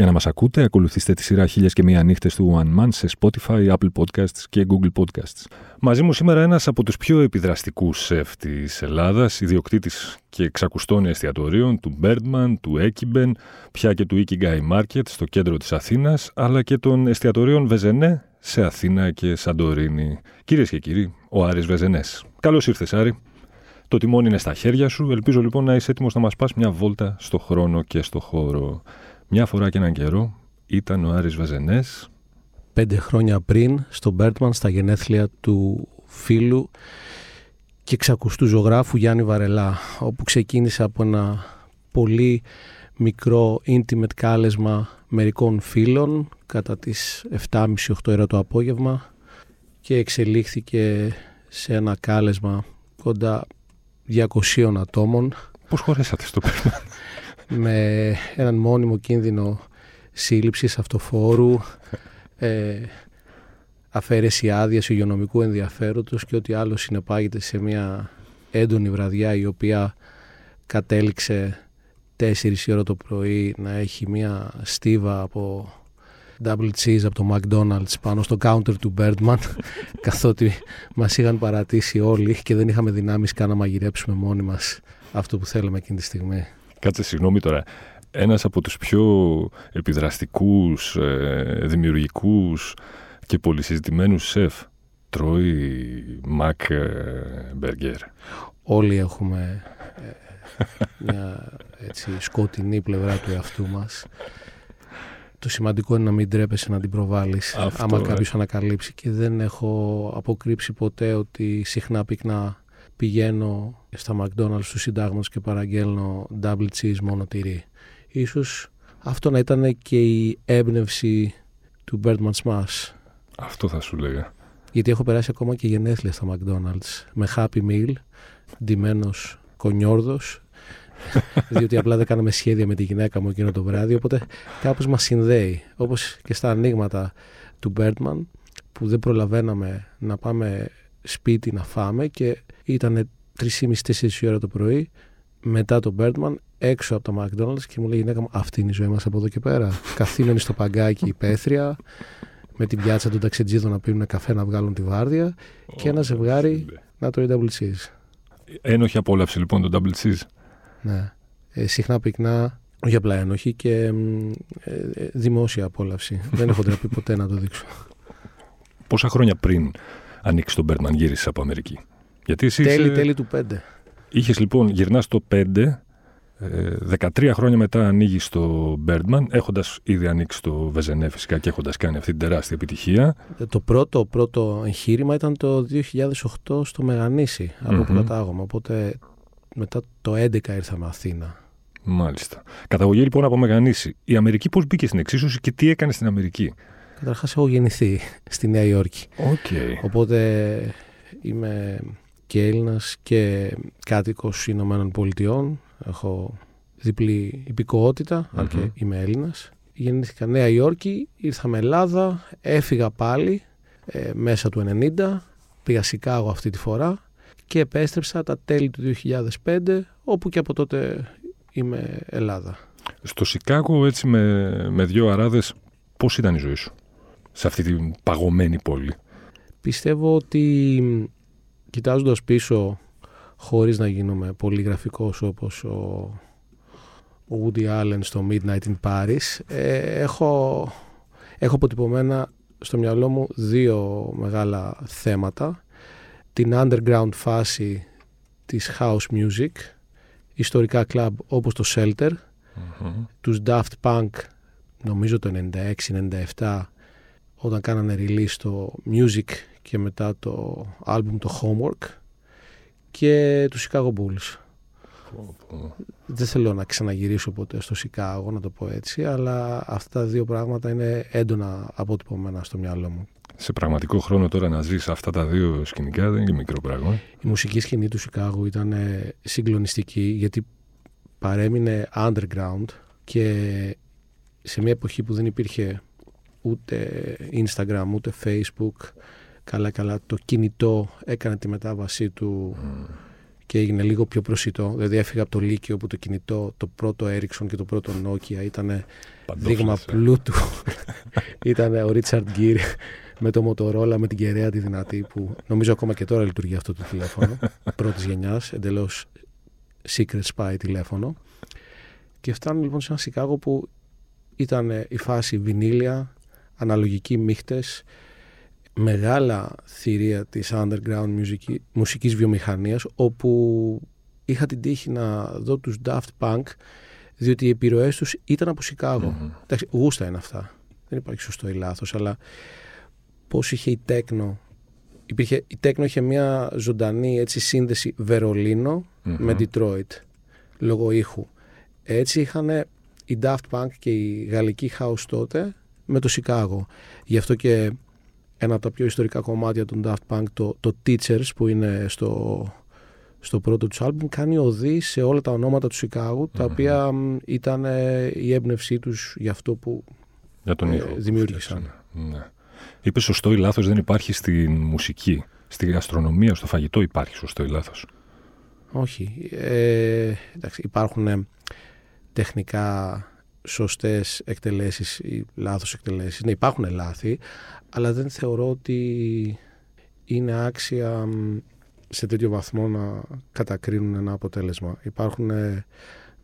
Για να μας ακούτε, ακολουθήστε τη σειρά Χίλιες και Μία Νύχτες του One Man σε Spotify, Apple Podcasts και Google Podcasts. Μαζί μου σήμερα ένας από τους πιο επιδραστικούς σεφ της Ελλάδας, ιδιοκτήτης και εξακουστών εστιατορίων του Birdman, του Ekiben, πια και του Ikigai Market στο κέντρο της Αθήνας, αλλά και των εστιατορίων Βεζενέ σε Αθήνα και Σαντορίνη. Κυρίες και κύριοι, ο Άρης Βεζενές. Καλώς ήρθες, Άρη. Το τιμόνι είναι στα χέρια σου. Ελπίζω λοιπόν να είσαι έτοιμος να μας πας μια βόλτα στο χρόνο και στο χώρο. Μια φορά και έναν καιρό ήταν ο Άρης Βαζενές. Πέντε χρόνια πριν στο Μπέρτμαν στα γενέθλια του φίλου και ξακουστού ζωγράφου Γιάννη Βαρελά όπου ξεκίνησε από ένα πολύ μικρό intimate κάλεσμα μερικών φίλων κατά τις 7.30-8 ώρα το απόγευμα και εξελίχθηκε σε ένα κάλεσμα κοντά 200 ατόμων. Πώς χωρέσατε στο Μπέρτμαν; με έναν μόνιμο κίνδυνο σύλληψης αυτοφόρου, ε, αφαίρεση άδειας υγειονομικού ενδιαφέροντος και ό,τι άλλο συνεπάγεται σε μια έντονη βραδιά η οποία κατέληξε 4 ώρα το πρωί να έχει μια στίβα από double cheese από το McDonald's πάνω στο counter του Birdman καθότι μας είχαν παρατήσει όλοι και δεν είχαμε δυνάμεις καν να μαγειρέψουμε μόνοι μας αυτό που θέλαμε εκείνη τη στιγμή. Κάτσε, συγγνώμη τώρα. Ένας από τους πιο επιδραστικούς, ε, δημιουργικούς και πολυσυζητημένους σεφ τρώει Μακ Μπεργκέρ. Όλοι έχουμε ε, μια έτσι, σκοτεινή πλευρά του εαυτού μας. Το σημαντικό είναι να μην τρέπεσαι να την προβάλλεις Αυτό, άμα κάποιος ανακαλύψει και δεν έχω αποκρύψει ποτέ ότι συχνά πυκνά πηγαίνω στα McDonald's του συντάγματος και παραγγέλνω double cheese μόνο τυρί. Ίσως αυτό να ήταν και η έμπνευση του Birdman Smash. Αυτό θα σου λέγα. Γιατί έχω περάσει ακόμα και γενέθλια στα McDonald's με Happy Meal, ντυμένος κονιόρδος, διότι απλά δεν κάναμε σχέδια με τη γυναίκα μου εκείνο το βράδυ, οπότε κάπως μας συνδέει. Όπως και στα ανοίγματα του Birdman, που δεν προλαβαίναμε να πάμε σπίτι να φάμε και ήταν 3,5-4 ώρα το πρωί μετά τον Birdman έξω από το McDonald's και μου λέει η γυναίκα μου αυτή είναι η ζωή μας από εδώ και πέρα. Καθήμενοι στο παγκάκι η πέθρια με την πιάτσα των ταξιτζίδων να πίνουν καφέ να βγάλουν τη βάρδια και ένα ζευγάρι να τρώει double cheese. Ένοχη απόλαυση λοιπόν το double cheese. Ναι. Ε, συχνά πυκνά, όχι απλά ένοχη και ε, ε, δημόσια απόλαυση. Δεν έχω τραπεί ποτέ να το δείξω. Πόσα χρόνια πριν ανοίξει τον Birdman γύρισε από Αμερική. Γιατί εσύ τέλη, είσαι... τέλη του 5. Είχες λοιπόν, γυρνάς το 5, 13 ε, χρόνια μετά ανοίγει το Birdman, έχοντας ήδη ανοίξει το Βεζενέ φυσικά και έχοντας κάνει αυτή την τεράστια επιτυχία. Ε, το πρώτο, πρώτο εγχείρημα ήταν το 2008 στο Μεγανήσι, από που κατάγομαι. Οπότε μετά το 11 ήρθαμε Αθήνα. Μάλιστα. Καταγωγή λοιπόν από Μεγανήσι. Η Αμερική πώς μπήκε στην εξίσωση και τι έκανε στην Αμερική; Καταρχάς, έχω γεννηθεί στη Νέα Υόρκη. Okay. Οπότε είμαι και Έλληνας και κάτοικος Ηνωμένων Πολιτειών. Έχω διπλή υπηκοότητα, αν και είμαι Έλληνας. Γεννήθηκα Νέα Υόρκη, ήρθαμε Ελλάδα, έφυγα πάλι ε, μέσα του 90, πήγα Σικάγο αυτή τη φορά και επέστρεψα τα τέλη του 2005, όπου και από τότε είμαι Ελλάδα. Στο Σικάγο έτσι με, με δύο αράδες, πώς ήταν η ζωή σου; Σε αυτή την παγωμένη πόλη. Πιστεύω ότι κοιτάζοντας πίσω χωρίς να γίνομαι πολύ γραφικός όπως ο, ο Woody Allen στο Midnight in Paris ε, έχω, έχω αποτυπωμένα στο μυαλό μου δύο μεγάλα θέματα την underground φάση της house music ιστορικά κλαμπ όπως το Shelter mm τους Daft Punk νομίζω το 96-97 όταν κάνανε release το Music και μετά το άλμπουμ το Homework και του Chicago Bulls. Δεν θέλω να ξαναγυρίσω ποτέ στο Σικάγο, να το πω έτσι, αλλά αυτά τα δύο πράγματα είναι έντονα αποτυπωμένα στο μυαλό μου. Σε πραγματικό χρόνο τώρα να ζεις αυτά τα δύο σκηνικά δεν είναι μικρό πράγμα. Η μουσική σκηνή του Σικάγου ήταν συγκλονιστική γιατί παρέμεινε underground και σε μια εποχή που δεν υπήρχε ούτε Instagram ούτε Facebook καλά καλά το κινητό έκανε τη μετάβασή του και έγινε λίγο πιο προσιτό. Δηλαδή έφυγα από το Λύκειο όπου το κινητό, το πρώτο Ericsson και το πρώτο Nokia ήταν δείγμα πλούτου. ήταν ο Richard Gere με το Motorola με την κεραία τη δυνατή που νομίζω ακόμα και τώρα λειτουργεί αυτό το τηλέφωνο πρώτης γενιάς, εντελώς secret spy τηλέφωνο. Και φτάνουν λοιπόν σε ένα Σικάγο που ήταν η φάση βινίλια, αναλογικοί μίχτες, μεγάλα θηρία της underground μουσική, μουσικής βιομηχανίας όπου είχα την τύχη να δω τους Daft Punk διότι οι επιρροές τους ήταν από Σικάγο. Mm-hmm. Εντάξει, γούστα είναι αυτά. Δεν υπάρχει σωστό ή λάθος, αλλά πώς είχε η τέκνο υπήρχε, η τέκνο είχε μια ζωντανή έτσι, σύνδεση με Detroit λόγω ήχου. Έτσι είχαν η Daft Punk και η γαλλική house τότε με το Σικάγο. Γι' αυτό και ένα από τα πιο ιστορικά κομμάτια των Daft Punk, το, το Teachers που είναι στο, στο πρώτο τους άλμπουμ, κάνει οδή σε όλα τα ονόματα του σικαγου τα οποία ήταν ε, η έμπνευσή τους για αυτό που για τον ε, δημιούργησαν. Ναι. Είπε σωστό ή λάθος δεν υπάρχει στην μουσική. Στη γαστρονομία, στο φαγητό υπάρχει σωστό ή λάθος. Όχι. Ε, εντάξει, υπάρχουν ε, τεχνικά σωστές εκτελέσεις ή λάθος εκτελέσεις. Ναι, υπάρχουν λάθη, αλλά δεν θεωρώ ότι είναι άξια σε τέτοιο βαθμό να κατακρίνουν ένα αποτέλεσμα. Υπάρχουν ε,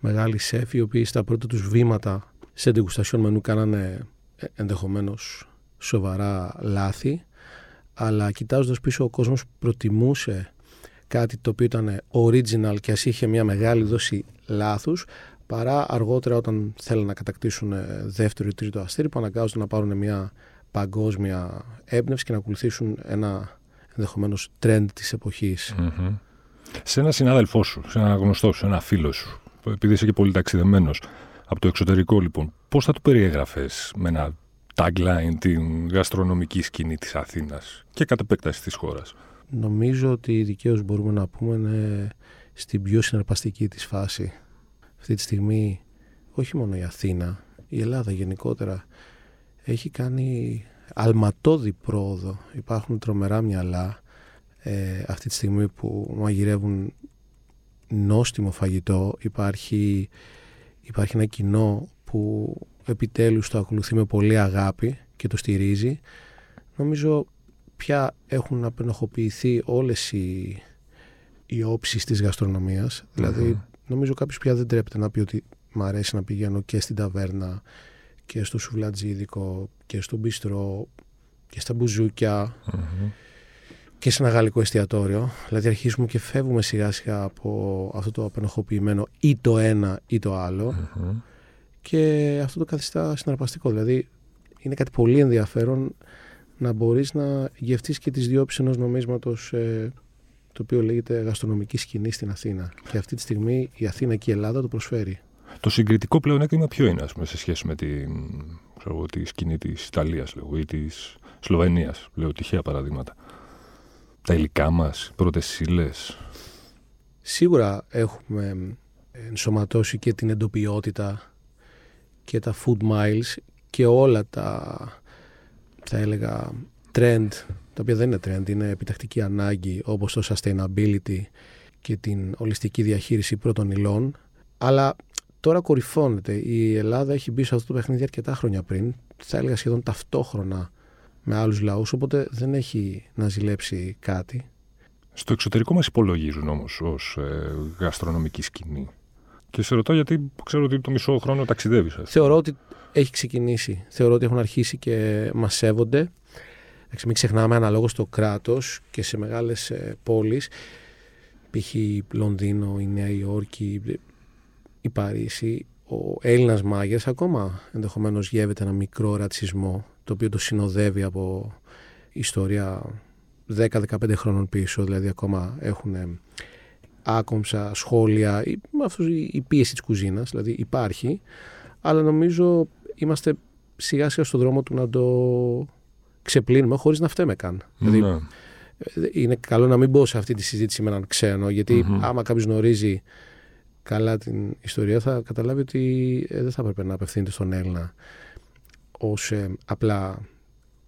μεγάλοι σεφ οι οποίοι στα πρώτα τους βήματα σε ντεγουστασιόν μενού κάνανε ε, ενδεχομένως σοβαρά λάθη, αλλά κοιτάζοντας πίσω ο κόσμος προτιμούσε κάτι το οποίο ήταν original και ας είχε μια μεγάλη δόση λάθους παρά αργότερα όταν θέλουν να κατακτήσουν ε, δεύτερο ή τρίτο αστέρι που αναγκάζονται να πάρουν μια παγκόσμια έμπνευση και να ακολουθήσουν ένα ενδεχομένως trend της εποχής. Σε ένα συνάδελφό σου, σε ένα γνωστό σου, ένα φίλο σου, επειδή είσαι και πολύ ταξιδεμένος από το εξωτερικό λοιπόν, πώς θα του περιέγραφες με ένα tagline την γαστρονομική σκηνή της Αθήνας και κατ' επέκταση της χώρας; Νομίζω ότι δικαίως μπορούμε να πούμε είναι στην πιο συναρπαστική της φάση. Αυτή τη στιγμή όχι μόνο η Αθήνα, η Ελλάδα γενικότερα έχει κάνει αλματώδη πρόοδο. Υπάρχουν τρομερά μυαλά ε, αυτή τη στιγμή που μαγειρεύουν νόστιμο φαγητό. Υπάρχει, υπάρχει ένα κοινό που επιτέλους το ακολουθεί με πολύ αγάπη και το στηρίζει. Νομίζω πια έχουν απενοχοποιηθεί όλες οι, οι όψεις της γαστρονομίας. Δηλαδή νομίζω κάποιος πια δεν τρέπεται να πει ότι μου αρέσει να πηγαίνω και στην ταβέρνα και στο σουβλατζίδικο και στο μπιστρό και στα μπουζούκια και σε ένα γαλλικό εστιατόριο. Δηλαδή αρχίζουμε και φεύγουμε σιγά σιγά από αυτό το απενοχοποιημένο ή το ένα ή το αλλο και αυτό το καθιστά συναρπαστικό. Δηλαδή είναι κάτι πολύ ενδιαφέρον να μπορείς να γευτείς και τις διόψεις ενός νομίσματος ε, το οποίο λέγεται γαστρονομική σκηνή στην Αθήνα. Και αυτή τη στιγμή η Αθήνα και η Ελλάδα το προσφέρει. Το συγκριτικό πλεονέκτημα ποιο είναι, ας πούμε, σε σχέση με την, ξέρω, τη σκηνή της Ιταλίας ή της Σλοβενίας, λέω τυχαία παραδείγματα. Τα υλικά μας, πρώτες ύλε. Σίγουρα έχουμε ενσωματώσει και την εντοπιότητα και τα food miles και όλα τα, θα έλεγα, trend, τα οποία δεν είναι trend, είναι επιτακτική ανάγκη, όπως το sustainability και την ολιστική διαχείριση πρώτων υλών. Αλλά τώρα κορυφώνεται. Η Ελλάδα έχει μπει σε αυτό το παιχνίδι αρκετά χρόνια πριν, θα έλεγα σχεδόν ταυτόχρονα με άλλους λαούς, οπότε δεν έχει να ζηλέψει κάτι. Στο εξωτερικό μας υπολογίζουν όμως ως ε, γαστρονομική σκηνή. Και σε ρωτώ γιατί ξέρω ότι το μισό χρόνο ταξιδεύεις. Θεωρώ ότι έχει ξεκινήσει. Θεωρώ ότι έχουν αρχίσει και μας σέβονται. Μην ξεχνάμε αναλόγως το κράτος και σε μεγάλες πόλεις, π.χ. Λονδίνο, η Νέα Υόρκη, η Παρίσι, ο Έλληνας μάγειρα ακόμα ενδεχομένως γεύεται ένα μικρό ρατσισμό, το οποίο το συνοδεύει από ιστορία 10-15 χρόνων πίσω, δηλαδή ακόμα έχουν άκομψα σχόλια, η, η πίεση της κουζίνας, δηλαδή υπάρχει, αλλά νομίζω είμαστε σιγά σιγά στον δρόμο του να το ξεπλύνουμε χωρίς να φταίμε καν. Δηλαδή, ναι. είναι καλό να μην μπω σε αυτή τη συζήτηση με έναν ξένο, άμα κάποιος γνωρίζει καλά την ιστορία θα καταλάβει ότι ε, δεν θα έπρεπε να απευθύνεται στον Έλληνα ως ε, απλά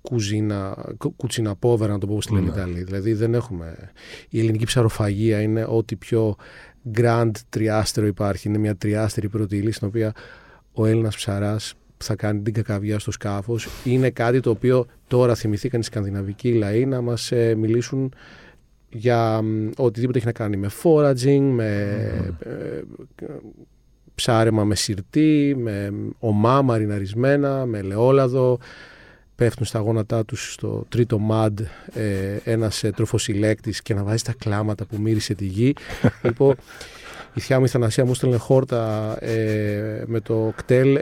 κουζίνα, κουτσίνα πόβερα να το πω στην ναι. Δηλαδή δεν έχουμε... Η ελληνική ψαροφαγία είναι ό,τι πιο grand τριάστερο υπάρχει. Είναι μια τριάστερη πρώτη ύλη στην οποία ο Έλληνας ψαράς θα κάνει την κακαβιά στο σκάφος. Είναι κάτι το οποίο τώρα θυμηθήκαν οι σκανδιναβικοί λαοί να μας ε, μιλήσουν για οτιδήποτε έχει να κάνει με foraging, με ε, ψάρεμα με σιρτή, με ομά μαριναρισμένα, με ελαιόλαδο. Πέφτουν στα γόνατά τους στο τρίτο μαντ ε, ένας ε, τροφοσυλλέκτης και να βάζει τα κλάματα που μύρισε τη γη. λοιπόν, η θιά μου η Θανασία μου έστελνε χόρτα ε, με το κτέλ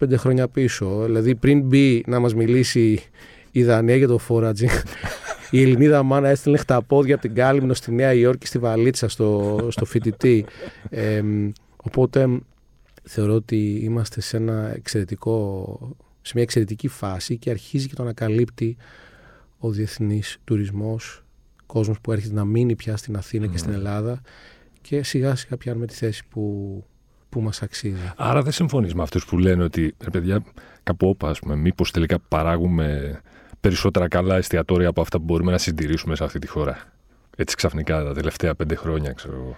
25 ε, χρόνια πίσω. Δηλαδή πριν μπει να μας μιλήσει η Δανία για το foraging η Ελληνίδα μάνα έστειλε χταπόδια από την Κάλυμνο στη Νέα Υόρκη στη Βαλίτσα στο, στο φοιτητή. Ε, οπότε θεωρώ ότι είμαστε σε, ένα εξαιρετικό, σε μια εξαιρετική φάση και αρχίζει και το ανακαλύπτει ο διεθνής τουρισμός, κόσμος που έρχεται να μείνει πια στην Αθήνα και στην ναι. Ελλάδα και σιγά σιγά πιάνουμε τη θέση που, που μας αξίζει. Άρα δεν συμφωνείς με αυτούς που λένε ότι, ρε παιδιά, κάπου όπα, ας πούμε, μήπως τελικά παράγουμε περισσότερα καλά εστιατόρια από αυτά που μπορούμε να συντηρήσουμε σε αυτή τη χώρα. Έτσι ξαφνικά τα τελευταία πέντε χρόνια, ξέρω εγώ.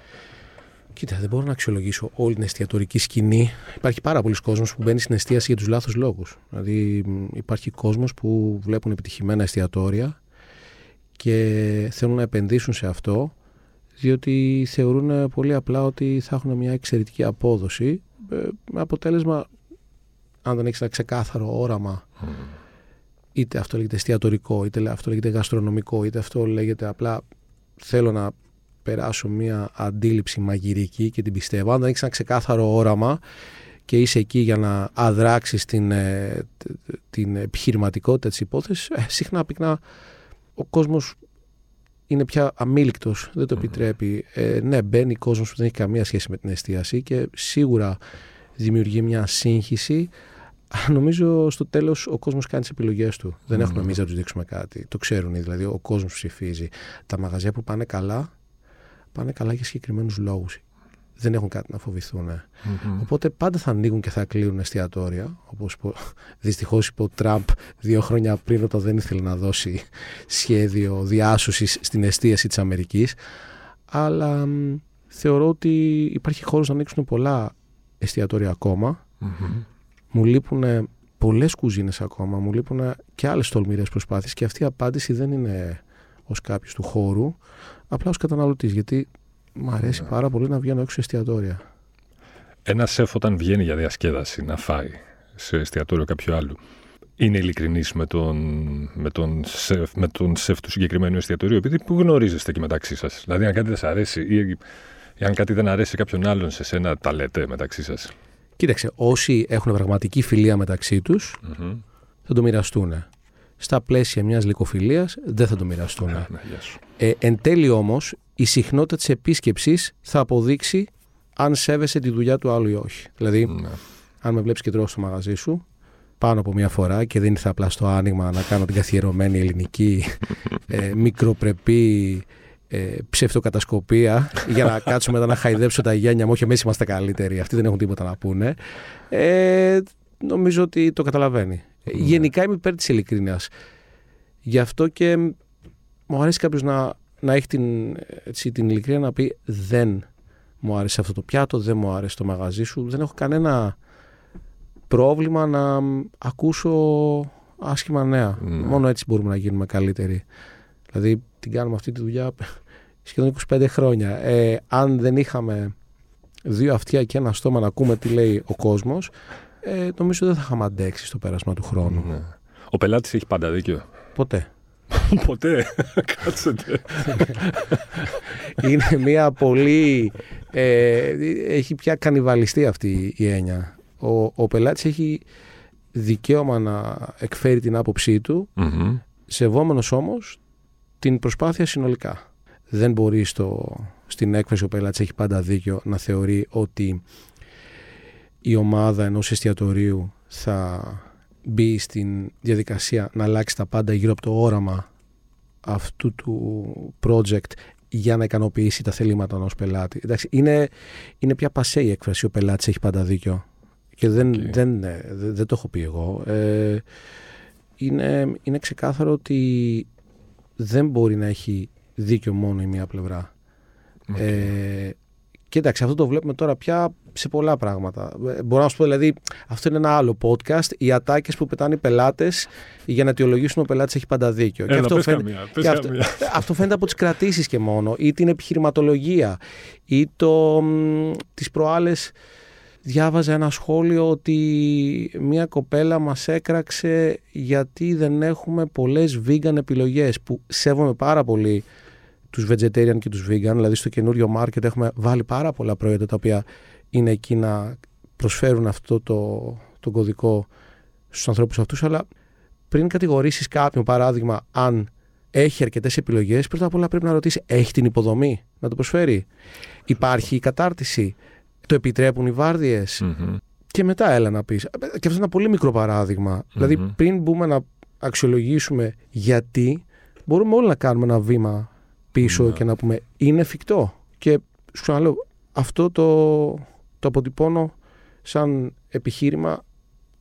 Κοίτα, δεν μπορώ να αξιολογήσω όλη την εστιατορική σκηνή. Υπάρχει πάρα πολλοί κόσμος που μπαίνει στην εστίαση για τους λάθος λόγους. Δηλαδή, υπάρχει κόσμος που βλέπουν επιτυχημένα εστιατόρια και θέλουν να επενδύσουν σε αυτό, διότι θεωρούν πολύ απλά ότι θα έχουν μια εξαιρετική απόδοση. Ε, με αποτέλεσμα, αν δεν έχεις ένα ξεκάθαρο όραμα είτε αυτό λέγεται εστιατορικό, είτε αυτό λέγεται γαστρονομικό, είτε αυτό λέγεται απλά θέλω να περάσω μια αντίληψη μαγειρική και την πιστεύω. Αν δεν έχεις ένα ξεκάθαρο όραμα και είσαι εκεί για να αδράξεις την, ε, την επιχειρηματικότητα της υπόθεσης, ε, συχνά πυκνά ο κόσμος είναι πια αμήλικτος, δεν το επιτρέπει. Ε, ναι, μπαίνει κόσμος που δεν έχει καμία σχέση με την εστίαση και σίγουρα δημιουργεί μια σύγχυση Νομίζω στο τέλος ο κόσμος κάνει τις επιλογές του. Δεν έχουμε εμείς να τους δείξουμε κάτι. Το ξέρουν δηλαδή. Ο κόσμος ψηφίζει. Τα μαγαζιά που πάνε καλά, πάνε καλά για συγκεκριμένους λόγους. Δεν έχουν κάτι να φοβηθούν. Οπότε πάντα θα ανοίγουν και θα κλείνουν εστιατόρια. Όπως δυστυχώς είπε ο Τραμπ δύο χρόνια πριν όταν δεν ήθελε να δώσει σχέδιο διάσωσης στην εστίαση της Αμερικής. Αλλά θεωρώ ότι υπάρχει χώρος να ανοίξουν πολλά εστιατόρια μου λείπουν πολλές κουζίνες ακόμα, μου λείπουν και άλλες τολμηρές προσπάθειες και αυτή η απάντηση δεν είναι ως κάποιος του χώρου, απλά ως καταναλωτής, γιατί μου αρέσει ναι. πάρα πολύ να βγαίνω έξω σε εστιατόρια. Ένα σεφ όταν βγαίνει για διασκέδαση να φάει σε εστιατόριο κάποιου άλλου, είναι ειλικρινής με τον, με, τον σεφ, με τον σεφ του συγκεκριμένου εστιατορίου, επειδή που γνωρίζεστε και μεταξύ σας; Δηλαδή, αν κάτι δεν σα αρέσει ή, ή αν κάτι δεν αρέσει κάποιον άλλον σε σένα, τα λέτε μεταξύ σας; Κοίταξε, όσοι έχουν πραγματική φιλία μεταξύ τους, θα το μοιραστούν. Στα πλαίσια μιας λυκοφιλίας δεν θα το μοιραστούν. Ναι, ε, εν τέλει όμως, η συχνότητα της επίσκεψης θα αποδείξει αν σέβεσαι τη δουλειά του άλλου ή όχι. Δηλαδή, ναι. αν με βλέπεις και τρώω στο μαγαζί σου, πάνω από μία φορά και δεν ήρθα απλά στο άνοιγμα να κάνω την καθιερωμένη ελληνική ε, μικροπρεπή ε, ψευτοκατασκοπία για να κάτσουμε μετά να χαϊδέψω τα γένια μου. Όχι, εμείς είμαστε καλύτεροι. Αυτοί δεν έχουν τίποτα να πούνε. Ε, νομίζω ότι το καταλαβαίνει. Mm. Γενικά είμαι υπέρ της ειλικρίνειας. Γι' αυτό και μου αρέσει κάποιος να, να έχει την, έτσι, την ειλικρίνεια να πει δεν μου άρεσε αυτό το πιάτο, δεν μου άρεσε το μαγαζί σου. Δεν έχω κανένα πρόβλημα να ακούσω άσχημα νέα. Mm. Μόνο έτσι μπορούμε να γίνουμε καλύτεροι. Δηλαδή την κάνουμε αυτή τη δουλειά σχεδόν 25 χρόνια. Ε, αν δεν είχαμε δύο αυτιά και ένα στόμα να ακούμε τι λέει ο κόσμος, ε, νομίζω δεν θα είχαμε αντέξει στο πέρασμα του χρόνου. Ναι. Ο πελάτης έχει πάντα δίκιο. Ποτέ. Ποτέ. Κάτσετε. Είναι μια πολύ... Ε, έχει πια κανιβαλιστεί αυτή η έννοια. Ο, ο πελάτης έχει δικαίωμα να εκφέρει την άποψή του, mm-hmm. σεβόμενος όμως την προσπάθεια συνολικά. Δεν μπορεί στο, στην έκφραση ο πελάτης έχει πάντα δίκιο να θεωρεί ότι η ομάδα ενός εστιατορίου θα μπει στην διαδικασία να αλλάξει τα πάντα γύρω από το όραμα αυτού του project για να ικανοποιήσει τα θελήματα ενός πελάτη. Εντάξει, είναι, είναι πια πασέ η έκφραση ο πελάτης έχει πάντα δίκιο. Και δεν, okay. δεν, δεν, δεν, το έχω πει εγώ. Ε, είναι, είναι ξεκάθαρο ότι δεν μπορεί να έχει δίκιο μόνο η μία πλευρά. Okay. Ε, και εντάξει, αυτό το βλέπουμε τώρα πια σε πολλά πράγματα. Ε, μπορώ να σου πω δηλαδή, αυτό είναι ένα άλλο podcast. Οι ατάκες που πετάνε οι πελάτες για να αιτιολογήσουν ο πελάτης έχει πάντα δίκιο. Έλα, και αυτό, πες φαίνεται, καμία, πες και αυτό, καμία. αυτό φαίνεται από τις κρατήσεις και μόνο, ή την επιχειρηματολογία, ή το, τις προάλλες διάβαζα ένα σχόλιο ότι μια κοπέλα μας έκραξε γιατί δεν έχουμε πολλές vegan επιλογές που σέβομαι πάρα πολύ τους vegetarian και τους vegan δηλαδή στο καινούριο market έχουμε βάλει πάρα πολλά προϊόντα τα οποία είναι εκεί να προσφέρουν αυτό το, το κωδικό στους ανθρώπους αυτούς αλλά πριν κατηγορήσεις κάποιον παράδειγμα αν έχει αρκετές επιλογές, πρώτα απ' όλα πρέπει να ρωτήσει: Έχει την υποδομή να το προσφέρει; Υπάρχει η κατάρτιση; Το επιτρέπουν οι βάρδιες; Μμμ. Και μετά έλα να πεις. Και αυτό είναι ένα πολύ μικρό παράδειγμα. Δηλαδή, πριν μπούμε να αξιολογήσουμε γιατί, μπορούμε όλοι να κάνουμε ένα βήμα πίσω Ναι. και να πούμε είναι εφικτό. Και σου ξαναλέω, αυτό το, το αποτυπώνω σαν επιχείρημα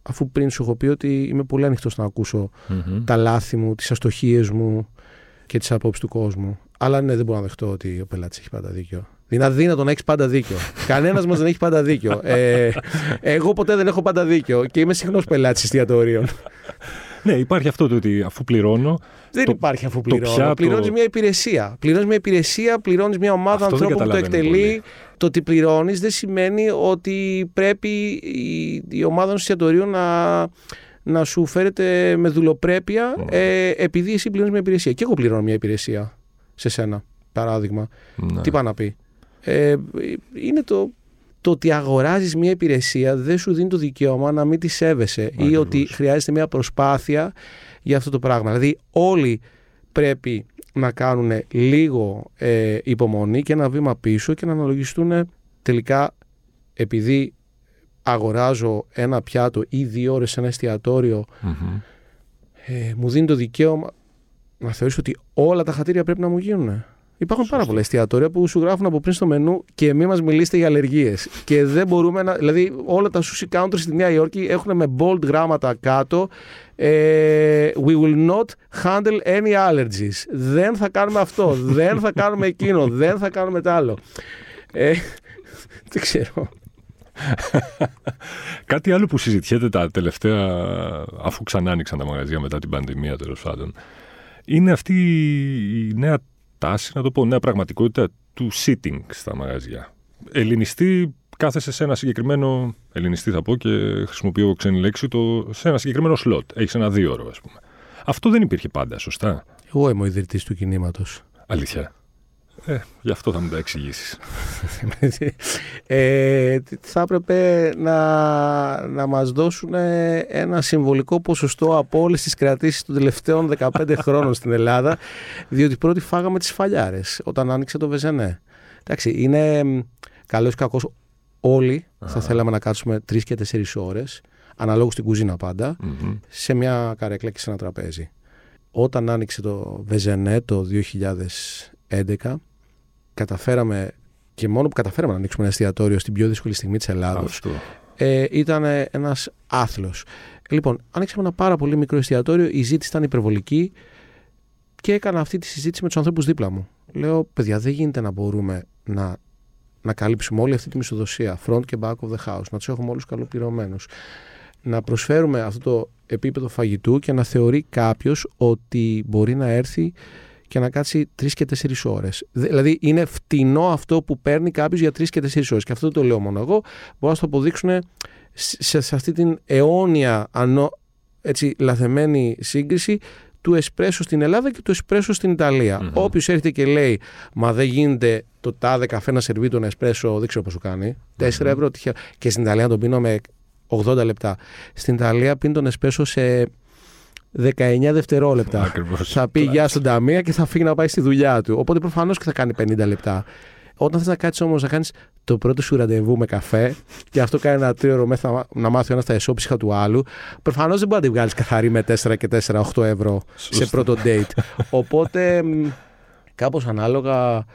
αφού πριν σου έχω πει ότι είμαι πολύ ανοιχτός να ακούσω Μμμ. τα λάθη μου, τις αστοχίες μου και τις απόψεις του κόσμου. Αλλά ναι, δεν μπορώ να δεχτώ ότι ο πελάτης έχει πάντα δίκιο. Είναι αδύνατο να έχεις πάντα δίκιο. Κανένας μας δεν έχει πάντα δίκιο. Ε, εγώ ποτέ δεν έχω πάντα δίκιο και είμαι συχνός πελάτης εστιατορίων. Ναι, υπάρχει αυτό το ότι αφού πληρώνω. Δεν Το- υπάρχει αφού το πληρώνω. πιάτο- Πληρώνεις μια υπηρεσία. Πληρώνεις μια υπηρεσία, πληρώνεις μια ομάδα Αυτό δεν ανθρώπων που το καταλαβαίνω εκτελεί. πολύ. Το ότι πληρώνεις δεν σημαίνει ότι πρέπει η, η ομάδα ενός εστιατορίου να, να σου φέρεται με δουλοπρέπεια ε, επειδή εσύ πληρώνεις μια υπηρεσία. Και εγώ πληρώνω μια υπηρεσία σε σένα, παράδειγμα. Ναι. Τι πάει να πει. Ε, είναι το, το ότι αγοράζεις μια υπηρεσία δεν σου δίνει το δικαίωμα να μην τη σέβεσαι ή Ακριβώς. ότι χρειάζεται μια προσπάθεια για αυτό το πράγμα. Δηλαδή όλοι πρέπει να κάνουν λίγο ε, υπομονή και ένα βήμα πίσω και να αναλογιστούν τελικά επειδή αγοράζω ένα πιάτο ή δύο ώρες σε ένα εστιατόριο Μμμ. ε, μου δίνει το δικαίωμα να θεωρήσω ότι όλα τα χατήρια πρέπει να μου γίνουν. Υπάρχουν πάρα πολλά εστιατόρια που σου γράφουν από πριν στο μενού και μη μας μιλήσετε για αλλεργίες. Και δεν μπορούμε να. Δηλαδή, όλα τα sushi counters στη Νέα Υόρκη έχουν με bold γράμματα κάτω. Ε, we will not handle any allergies. Δεν θα κάνουμε αυτό. δεν θα κάνουμε εκείνο. δεν θα κάνουμε το άλλο. Ε, δεν ξέρω. Κάτι άλλο που συζητιέται τα τελευταία, αφού ξανά άνοιξαν τα μαγαζιά μετά την πανδημία τέλος πάντων, είναι αυτή η νέα τάση, να το πω, νέα πραγματικότητα του sitting στα μαγαζιά. Ελληνιστή, κάθεσαι σε ένα συγκεκριμένο. Ελληνιστή θα πω και χρησιμοποιώ ξένη λέξη, το, σε ένα συγκεκριμένο σλότ. Έχεις ένα δύο ώρο, ας πούμε. Αυτό δεν υπήρχε πάντα, σωστά; Εγώ είμαι ο ιδρυτής του κινήματος. Αλήθεια; Ε, γι' αυτό θα μου τα εξηγήσεις. ε, θα έπρεπε να, να μας δώσουν ένα συμβολικό ποσοστό από όλες τις κρατήσεις των τελευταίων 15 χρόνων στην Ελλάδα διότι πρώτοι φάγαμε τις φαλιάρες όταν άνοιξε το Βεζενέ. Εντάξει, είναι μ, καλός ή κακός όλοι θα θέλαμε να κάτσουμε 3 και 4 ώρες αναλόγως στην κουζίνα πάντα Μμμ. σε μια καρέκλα και σε ένα τραπέζι. Όταν άνοιξε το Βεζενέ το 2011, καταφέραμε και μόνο που καταφέραμε να ανοίξουμε ένα εστιατόριο στην πιο δύσκολη στιγμή της Ελλάδος, Αυτό. ε, ήταν ένας άθλος. Λοιπόν, ανοίξαμε ένα πάρα πολύ μικρό εστιατόριο, η ζήτηση ήταν υπερβολική και έκανα αυτή τη συζήτηση με τους ανθρώπους δίπλα μου. Λέω, παιδιά, δεν γίνεται να μπορούμε να, να καλύψουμε όλη αυτή τη μισοδοσία, front και back of the house, να τους έχουμε όλους καλοπληρωμένους. Να προσφέρουμε αυτό το επίπεδο φαγητού και να θεωρεί κάποιος ότι μπορεί να έρθει και να κάτσει τρεις και τέσσερις ώρες. Δηλαδή είναι φτηνό αυτό που παίρνει κάποιος για τρεις και τέσσερις ώρες. Και αυτό δεν το λέω μόνο εγώ. Μπορώ να το αποδείξουν σε, σε αυτή την αιώνια ανώ, έτσι, λαθεμένη σύγκριση του εσπρέσο στην Ελλάδα και του εσπρέσο στην Ιταλία. Μμμ. Όποιος έρχεται και λέει, Μα δεν γίνεται το τάδε καφέ να σερβεί τον εσπρέσο, δεν ξέρω πώ σου κάνει. 4 ευρώ τυχαία. Και στην Ιταλία τον πίνω με 80 λεπτά. Στην Ιταλία πίνει τον εσπρέσο σε 19 δευτερόλεπτα. Ακριβώς. θα πει γεια στον ταμεία και θα φύγει να πάει στη δουλειά του. Οπότε προφανώς και θα κάνει 50 λεπτά. Όταν θες να κάτσεις όμως να κάνεις το πρώτο σου ραντεβού με καφέ και αυτό κάνει ένα τρίωρο μέχρι να, να μάθει ο ένας τα εσώψυχα του άλλου, προφανώς δεν μπορεί να τη βγάλεις καθαρή με 4 και 4, 8 ευρώ σε Σωστά. πρώτο date. Οπότε μ, κάπως ανάλογα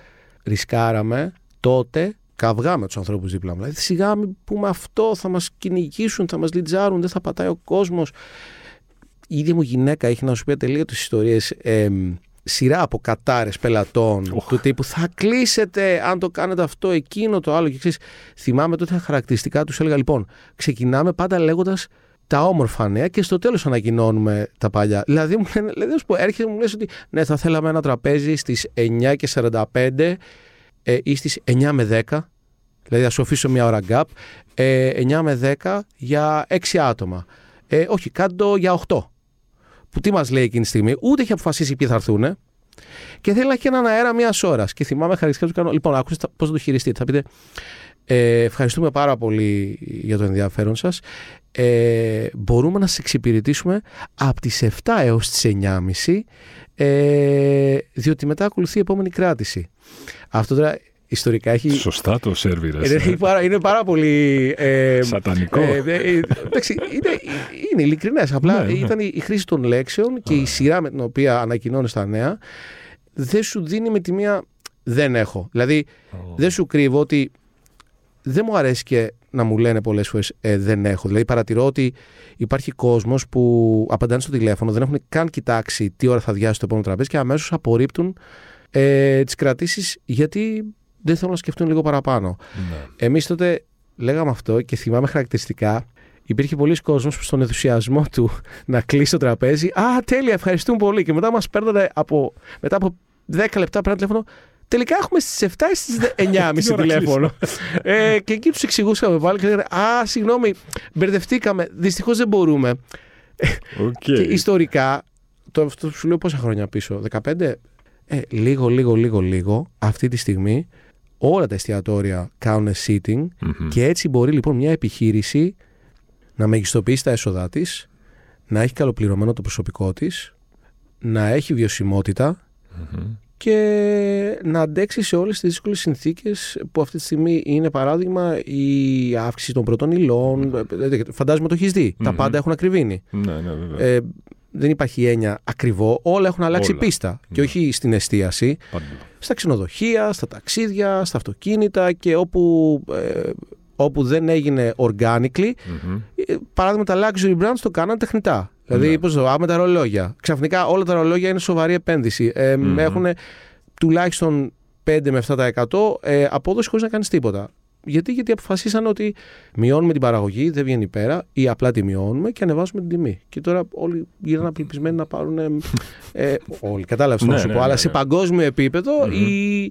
ρισκάραμε τότε καυγά με τους ανθρώπους δίπλα μου. Δηλαδή, σιγά μην πούμε αυτό, θα μας κυνηγήσουν, θα μας λιτζάρουν, δεν θα πατάει ο κόσμος. Η ίδια μου γυναίκα έχει να σου πει ατελείωτες ιστορίες. Ε, σειρά από κατάρες πελατών του τύπου θα κλείσετε αν το κάνετε αυτό, εκείνο, το άλλο και ξέρεις, θυμάμαι τότε τα χαρακτηριστικά τους έλεγα λοιπόν ξεκινάμε πάντα λέγοντας τα όμορφα νέα και στο τέλος ανακοινώνουμε τα παλιά. Δηλαδή μου λένε, δηλαδή, έρχεται μου λες ότι ναι θα θέλαμε ένα τραπέζι στις 9 και 45 ε, ή στις 9 με 10 δηλαδή θα σου αφήσω μια ώρα gap ε, 9 με 10 για 6 άτομα. Ε, όχι, κάτω για 8 που τι μας λέει εκείνη τη στιγμή, ούτε έχει αποφασίσει ποιοι θα έρθουν. Και θέλει να έχει έναν αέρα μιας ώρας. Και θυμάμαι χαριστικά του κάνω. Λοιπόν, άκουστε πώς θα το χειριστείτε. Θα πείτε. Ε, ευχαριστούμε πάρα πολύ για το ενδιαφέρον σας. Ε, μπορούμε να σας εξυπηρετήσουμε από τις 7 έως τις 9.30 ε, διότι μετά ακολουθεί η επόμενη κράτηση. Αυτό τώρα ιστορικά έχει. Σωστά το σερβίρε. Είναι, πάρα, είναι πάρα πολύ. Ε, Σατανικό. Ε, ε, εντάξει, είναι, είναι ειλικρινές. Απλά ναι, ναι. ήταν η χρήση των λέξεων και η σειρά με την οποία ανακοινώνεις τα νέα δεν σου δίνει με τη μία. Δεν έχω. Δηλαδή, δεν σου κρύβω ότι δεν μου αρέσει και να μου λένε πολλές φορές ε, δεν έχω. Δηλαδή, παρατηρώ ότι υπάρχει κόσμος που απαντάνε στο τηλέφωνο, δεν έχουν καν κοιτάξει τι ώρα θα διάσει το επόμενο τραπέζι και αμέσως απορρίπτουν ε, τις κρατήσεις γιατί δεν θέλουν να σκεφτούν λίγο παραπάνω. Ναι. Εμείς τότε λέγαμε αυτό και θυμάμαι χαρακτηριστικά. Υπήρχε πολλοί κόσμος που στον ενθουσιασμό του να κλείσει το τραπέζι. Α, τέλεια, ευχαριστούμε πολύ. Και μετά μας παίρνανε από, μετά από 10 λεπτά πέρα τηλέφωνο. Τελικά έχουμε στις 7 ή στις 9.30 τηλέφωνο. ε, και εκεί τους εξηγούσαμε πάλι και λέγανε Α, συγγνώμη, μπερδευτήκαμε. Δυστυχώς δεν μπορούμε. Okay. και ιστορικά, το, αυτό σου λέω πόσα χρόνια πίσω, 15. Ε, λίγο, λίγο, λίγο, λίγο, αυτή τη στιγμή όλα τα εστιατόρια κάνουν sitting και έτσι μπορεί λοιπόν μια επιχείρηση να μεγιστοποιήσει τα έσοδά της, να έχει καλοπληρωμένο το προσωπικό της, να έχει και να αντέξει σε όλες τις δύσκολες συνθήκες που αυτή τη στιγμή είναι παράδειγμα η αύξηση των πρώτων υλών. Φαντάζομαι το έχεις δει. Τα πάντα έχουν ακριβήνει. Ναι, ναι, βέβαια. Ε, δεν υπάρχει έννοια ακριβό. Όλα έχουν αλλάξει πίστα. Και ναι. όχι στην εστίαση. Στα ξενοδοχεία, στα ταξίδια, στα αυτοκίνητα και όπου, ε, όπου δεν έγινε organically. Mm-hmm. Παράδειγμα, τα luxury brands το κάναν τεχνητά. Δηλαδή, ναι. πώς το με τα ρολόγια. Ξαφνικά όλα τα ρολόγια είναι σοβαρή επένδυση. Ε, mm-hmm. Έχουν τουλάχιστον 5 με 7% ε, απόδοση χωρίς να κάνεις τίποτα. Γιατί, γιατί αποφασίσαν ότι μειώνουμε την παραγωγή, δεν βγαίνει πέρα, ή απλά τη μειώνουμε και ανεβάζουμε την τιμή. Και τώρα όλοι γίνανε απελπισμένοι να πάρουν. Ε, ε όλοι, κατάλαβες να σου πω. Αλλά σε παγκόσμιο η,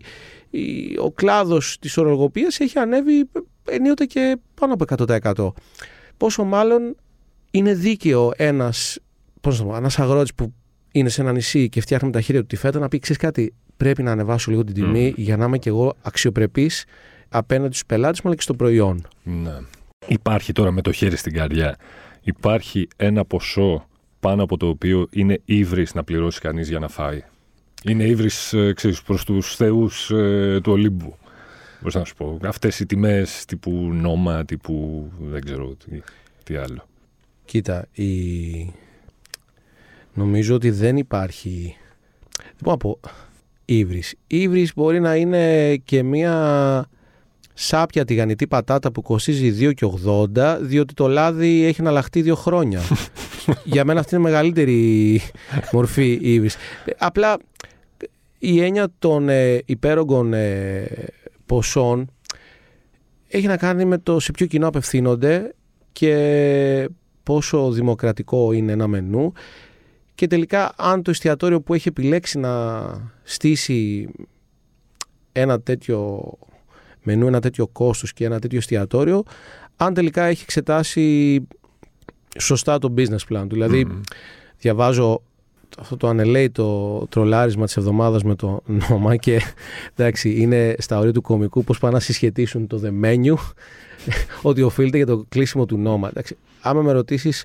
η, ο κλάδος της ορολογία έχει ανέβει ενίοτε και πάνω από 100%. Πόσο μάλλον είναι δίκαιο ένας ένας αγρότης που είναι σε ένα νησί και φτιάχνει με τα χέρια του τη φέτα να πει: Ξέρεις κάτι, πρέπει να ανεβάσω λίγο την τιμή για να είμαι κι εγώ αξιοπρεπής απέναντι στους πελάτες μου αλλά και στο προϊόν. Ναι. Υπάρχει τώρα με το χέρι στην καρδιά. Υπάρχει ένα ποσό πάνω από το οποίο είναι ύβρις να πληρώσει κανείς για να φάει. Είναι ύβρις ε, ξέρεις, προς τους θεούς ε, του Ολύμπου. Πώς να σου πω. Αυτές οι τιμές τύπου νόμα, τύπου δεν ξέρω τι, τι άλλο. Κοίτα, η... νομίζω ότι δεν υπάρχει... Δεν μπορώ να πω ύβρις. Ύβρις μπορεί να είναι και μία σάπια τηγανιτή πατάτα που κοστίζει 2,80 διότι το λάδι έχει αναλλαχτεί δύο χρόνια. Για μένα αυτή είναι η μεγαλύτερη μορφή ύβρις. Απλά η έννοια των ε, υπέρογκων ε, ποσών έχει να κάνει με το σε ποιο κοινό απευθύνονται και πόσο δημοκρατικό είναι ένα μενού και τελικά αν το εστιατόριο που έχει επιλέξει να στήσει ένα τέτοιο μενού ένα τέτοιο κόστος και ένα τέτοιο εστιατόριο αν τελικά έχει εξετάσει σωστά το business plan του. Δηλαδή διαβάζω αυτό το ανελέητο τρολάρισμα της εβδομάδας με το νόμα και εντάξει είναι στα ωρία του κομικού πώς πάνε να συσχετίσουν το The Menu ότι οφείλεται για το κλείσιμο του νόμα. Εντάξει, άμα με ρωτήσεις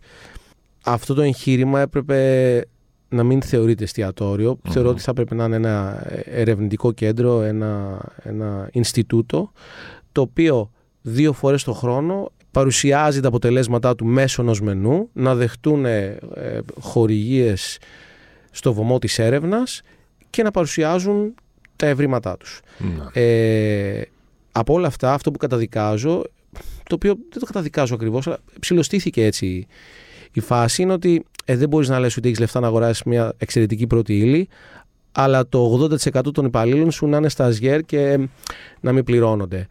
αυτό το εγχείρημα έπρεπε να μην θεωρείται Θεωρώ ότι θα πρέπει να είναι ένα ερευνητικό κέντρο, ένα, ένα Ινστιτούτο, το οποίο δύο φορές το χρόνο παρουσιάζει τα αποτελέσματά του μέσω ενός μενού, να δεχτούν ε, χορηγίες στο βωμό της έρευνας και να παρουσιάζουν τα ευρήματά τους. Ναι. Ε, από όλα αυτά, αυτό που καταδικάζω, το οποίο δεν το καταδικάζω ακριβώς, αλλά ψηλοστήθηκε έτσι η φάση, είναι ότι ε, δεν μπορείς να λες ότι έχεις λεφτά να αγοράσεις μια εξαιρετική πρώτη ύλη, αλλά το 80% των υπαλλήλων σου να είναι στα ΑΣΓΕΡ και να μην πληρώνονται.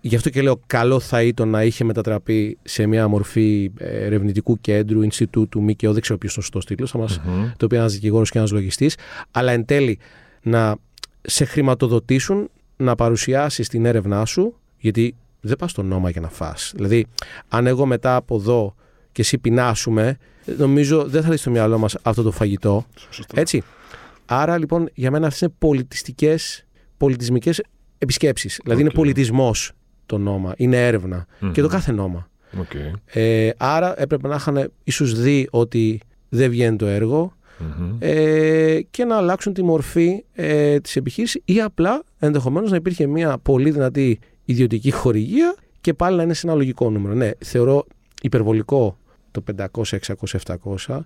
Γι' αυτό και λέω καλό θα ήταν να είχε μετατραπεί σε μια μορφή ε, ερευνητικού κέντρου, Ινστιτούτου, ΜΚΟ, δεν ξέρω ποιος είναι ο σωστός τίτλος, Μμμ. το οποίο ένας δικηγόρος και ένας λογιστής, αλλά εν τέλει να σε χρηματοδοτήσουν να παρουσιάσεις την έρευνά σου, γιατί δεν πας στο Noma για να φας. Δηλαδή, αν εγώ μετά από εδώ και εσύ πεινάσουμε, νομίζω δεν θα δεις στο μυαλό μας αυτό το φαγητό. Σωστά. Έτσι. Άρα λοιπόν για μένα αυτές είναι πολιτιστικές, πολιτισμικές επισκέψεις. Δηλαδή είναι Οκ. πολιτισμός το Noma, είναι έρευνα. Μμμ. Και το κάθε Noma. OK. Ε, άρα έπρεπε να είχαν ίσως δει ότι δεν βγαίνει το έργο Μμμ. ε, και να αλλάξουν τη μορφή ε, της επιχείρησης ή απλά ενδεχομένως να υπήρχε μια πολύ δυνατή ιδιωτική χορηγία και πάλι να είναι σε ένα λογικό νούμερο. Ναι, θεωρώ υπερβολικό το 500, 600, 700.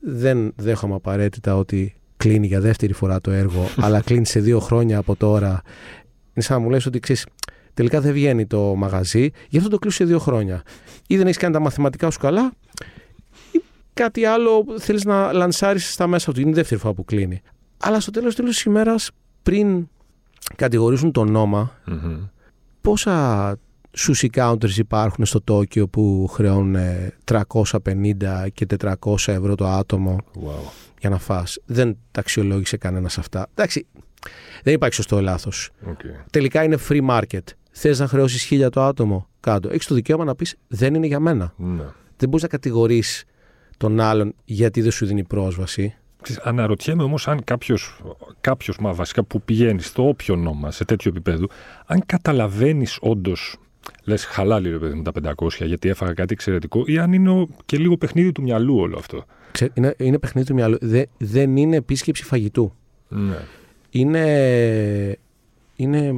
Δεν δέχομαι απαραίτητα ότι κλείνει για δεύτερη φορά το έργο, αλλά κλείνει σε δύο χρόνια από τώρα. Είναι σαν να μου λες ότι ξέρεις, τελικά δεν βγαίνει το μαγαζί, γι' αυτό το κλείσω σε δύο χρόνια. Ή δεν έχεις κάνει τα μαθηματικά σου καλά, ή κάτι άλλο θέλεις να λανσάρεις στα μέσα του. Είναι η δεύτερη φορά που κλείνει. Αλλά στο τέλος τέλος της ημέρας, πριν κατηγορήσουν τον Noma, Μμμ. πόσα sushi counters υπάρχουν στο Τόκιο που χρεώνουν ε, 350 και 400 ευρώ το άτομο Wow. για να φας. Δεν τα αξιολόγησε κανένας αυτά. Εντάξει, δεν υπάρχει σωστό ή λάθος. Οκ. Τελικά είναι free market. Θες να χρεώσεις χίλια το άτομο κάν' το. Έχεις το δικαίωμα να πεις δεν είναι για μένα. Ναι. Δεν μπορείς να κατηγορείς τον άλλον γιατί δεν σου δίνει πρόσβαση. Ξέρεις, Αναρωτιέμαι όμως αν κάποιος, κάποιος, μα βασικά που πηγαίνεις στο όποιο νόμα, σε τέτοιο επίπεδο, αν καταλαβαίνεις όντως, λες χαλάλι ρε παιδί μου τα 500 γιατί έφαγα κάτι εξαιρετικό, ή αν είναι ο- και λίγο παιχνίδι του μυαλού όλο αυτό. Ξέ, είναι, είναι παιχνίδι του μυαλού. Δε- δεν είναι επίσκεψη φαγητού. Ναι. Είναι, είναι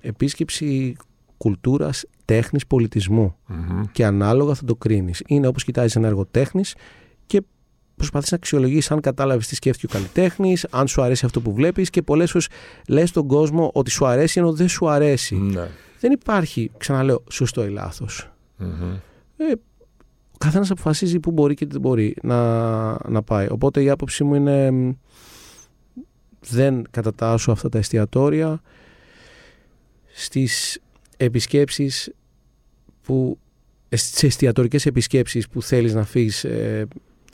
επίσκεψη κουλτούρας, τέχνης, πολιτισμού. Μμμ. Και ανάλογα θα το κρίνεις. Είναι όπως κοιτάζεις ένα έργο τέχνης και προσπαθείς να αξιολογήσεις αν κατάλαβες τι σκέφτηκε ο καλλιτέχνης, αν σου αρέσει αυτό που βλέπεις και πολλές φορές λες στον κόσμο ότι σου αρέσει ενώ δεν σου αρέσει. Ναι. Δεν υπάρχει, ξαναλέω, σωστό ή λάθος. Μμμ. Ο καθένας αποφασίζει πού μπορεί και τι δεν μπορεί να, να πάει. Οπότε η άποψή μου είναι μ, δεν κατατάσσω αυτά τα εστιατόρια στις επισκέψεις που στις εστιατορικές επισκέψεις που θέλεις να φύγεις ε,